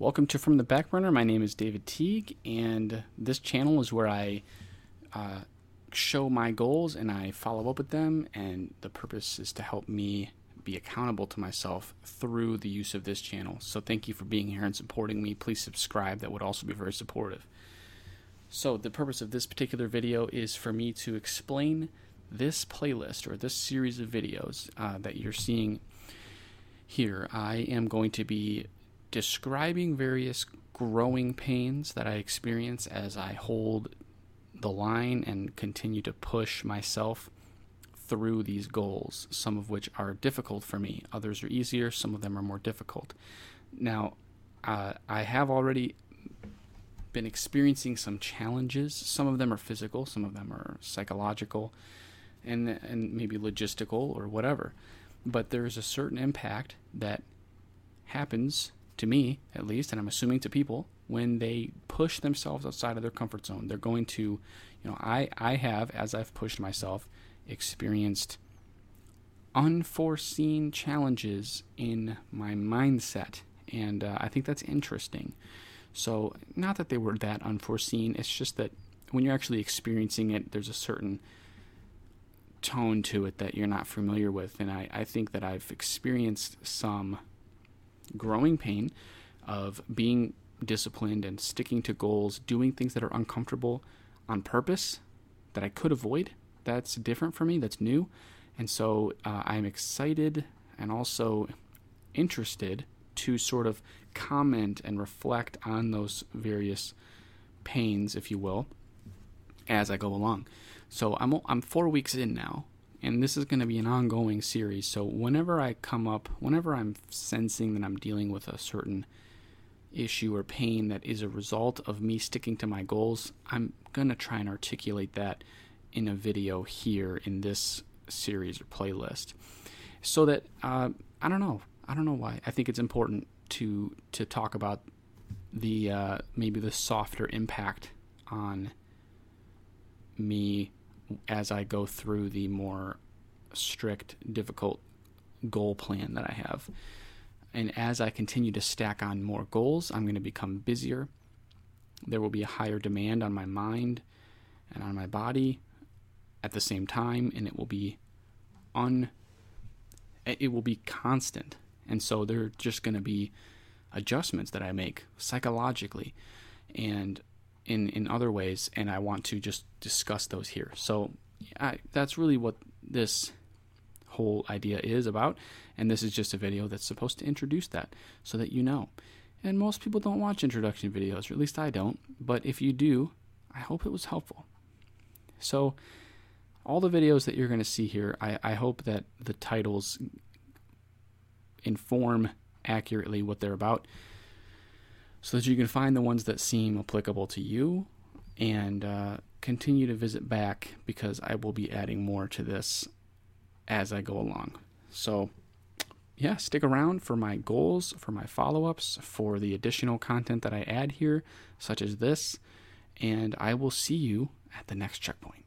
Welcome to From the Back Burner. My name is David Teague, and this channel is where I uh, show my goals and I follow up with them. And the purpose is to help me be accountable to myself through the use of this channel. So, thank you for being here and supporting me. Please subscribe, that would also be very supportive. So, the purpose of this particular video is for me to explain this playlist or this series of videos uh, that you're seeing here. I am going to be describing various growing pains that I experience as I hold the line and continue to push myself through these goals, some of which are difficult for me. Others are easier, some of them are more difficult. Now, uh, I have already been experiencing some challenges. Some of them are physical, some of them are psychological, and, and maybe logistical or whatever. But there's a certain impact that happens to me at least, and I'm assuming to people, when they push themselves outside of their comfort zone. They're going to, you know, I, I have, as I've pushed myself, experienced unforeseen challenges in my mindset. And uh, I think that's interesting. So, not that they were that unforeseen, it's just that when you're actually experiencing it, there's a certain tone to it that you're not familiar with. And I, I think that I've experienced some growing pain of being disciplined and sticking to goals, doing things that are uncomfortable on purpose that I could avoid. That's different for me, that's new. And so uh, I'm excited and also interested to sort of comment and reflect on those various pains, if you will, as I go along. So I'm, I'm four weeks in now, and this is going to be an ongoing series. So whenever I come up, whenever I'm sensing that I'm dealing with a certain issue or pain that is a result of me sticking to my goals, I'm going to try and articulate that in a video here in this series or playlist. So that uh, I don't know, I don't know why. I think it's important to to talk about the uh, maybe the softer impact on me as I go through the more strict, difficult goal plan that I have. And as I continue to stack on more goals, I'm going to become busier. There will be a higher demand on my mind and on my body at the same time, and it will be un it will be constant. And so there are just going to be adjustments that I make psychologically. And in in other ways, and I want to just discuss those here. So I, that's really what this whole idea is about, and this is just a video that's supposed to introduce that so that you know. And most people don't watch introduction videos, or at least I don't. But if you do, I hope it was helpful. So, all the videos that you're going to see here, I, I hope that the titles inform accurately what they're about so that you can find the ones that seem applicable to you and uh, continue to visit back because I will be adding more to this as I go along. So, yeah, stick around for my goals, for my follow ups, for the additional content that I add here, such as this, and I will see you at the next checkpoint.